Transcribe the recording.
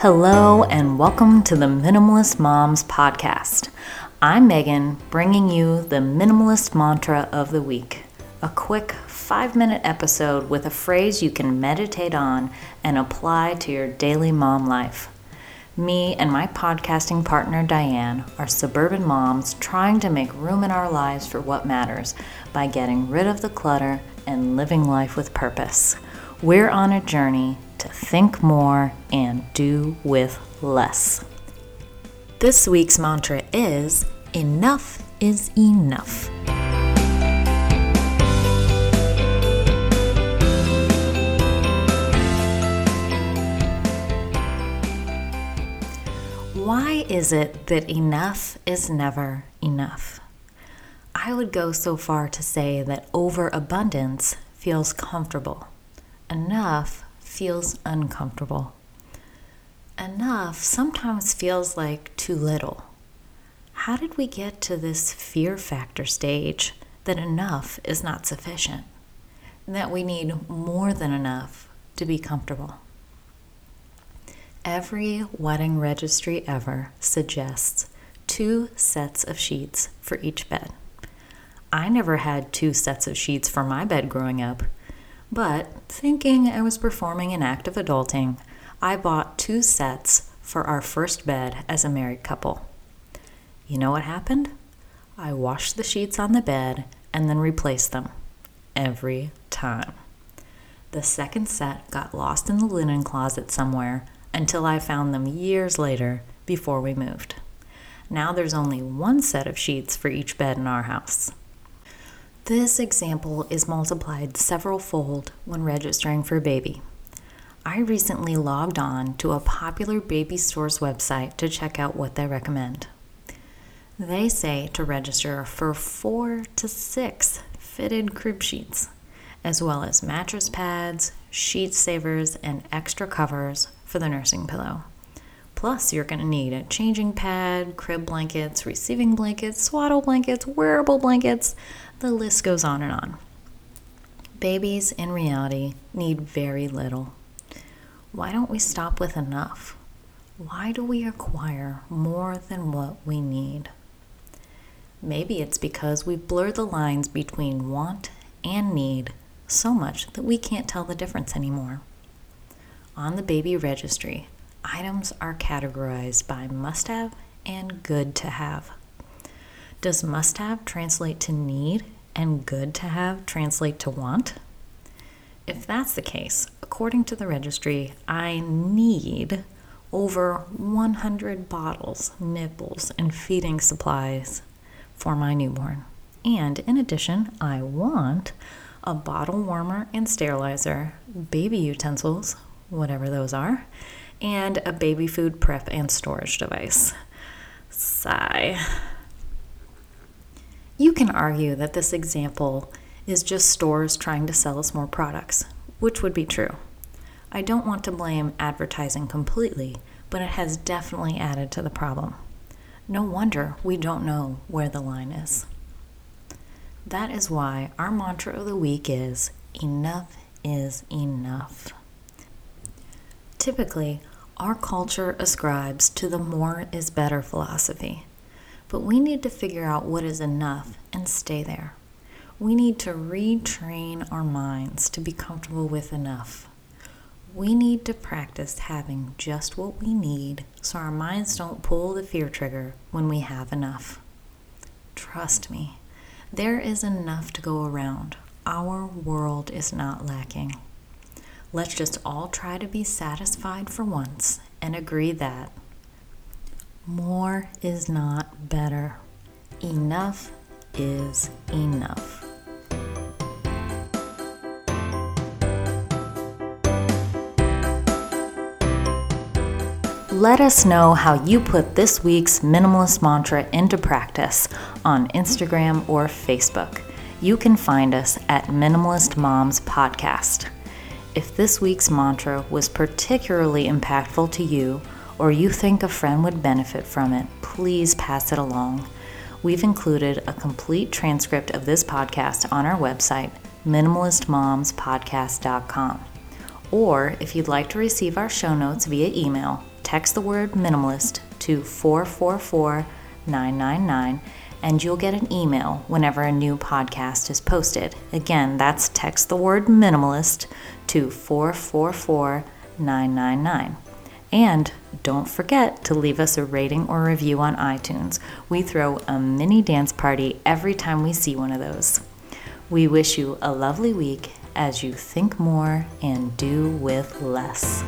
Hello, and welcome to the Minimalist Moms Podcast. I'm Megan, bringing you the Minimalist Mantra of the Week a quick five minute episode with a phrase you can meditate on and apply to your daily mom life. Me and my podcasting partner Diane are suburban moms trying to make room in our lives for what matters by getting rid of the clutter and living life with purpose. We're on a journey to think more and do with less. This week's mantra is Enough is enough. Why is it that enough is never enough? I would go so far to say that overabundance feels comfortable. Enough feels uncomfortable. Enough sometimes feels like too little. How did we get to this fear factor stage that enough is not sufficient? That we need more than enough to be comfortable? Every wedding registry ever suggests two sets of sheets for each bed. I never had two sets of sheets for my bed growing up, but thinking I was performing an act of adulting, I bought two sets for our first bed as a married couple. You know what happened? I washed the sheets on the bed and then replaced them every time. The second set got lost in the linen closet somewhere until I found them years later before we moved. Now there's only one set of sheets for each bed in our house. This example is multiplied several fold when registering for a baby. I recently logged on to a popular baby store's website to check out what they recommend. They say to register for four to six fitted crib sheets, as well as mattress pads, sheet savers, and extra covers for the nursing pillow. Plus, you're going to need a changing pad, crib blankets, receiving blankets, swaddle blankets, wearable blankets. The list goes on and on. Babies, in reality, need very little. Why don't we stop with enough? Why do we acquire more than what we need? Maybe it's because we've blurred the lines between want and need so much that we can't tell the difference anymore. On the baby registry, items are categorized by must have and good to have. Does must have translate to need and good to have translate to want? If that's the case, according to the registry, I need over 100 bottles, nipples, and feeding supplies for my newborn. And in addition, I want a bottle warmer and sterilizer, baby utensils, whatever those are, and a baby food prep and storage device. Sigh. You can argue that this example is just stores trying to sell us more products, which would be true. I don't want to blame advertising completely, but it has definitely added to the problem. No wonder we don't know where the line is. That is why our mantra of the week is enough is enough. Typically, our culture ascribes to the more is better philosophy, but we need to figure out what is enough and stay there. We need to retrain our minds to be comfortable with enough. We need to practice having just what we need so our minds don't pull the fear trigger when we have enough. Trust me, there is enough to go around. Our world is not lacking. Let's just all try to be satisfied for once and agree that more is not better. Enough is enough. Let us know how you put this week's minimalist mantra into practice on Instagram or Facebook. You can find us at Minimalist Moms Podcast. If this week's mantra was particularly impactful to you, or you think a friend would benefit from it, please pass it along. We've included a complete transcript of this podcast on our website, minimalistmomspodcast.com. Or if you'd like to receive our show notes via email, text the word minimalist to 444 999 and you'll get an email whenever a new podcast is posted. Again, that's text the word minimalist to 444 999. And don't forget to leave us a rating or review on iTunes. We throw a mini dance party every time we see one of those. We wish you a lovely week as you think more and do with less.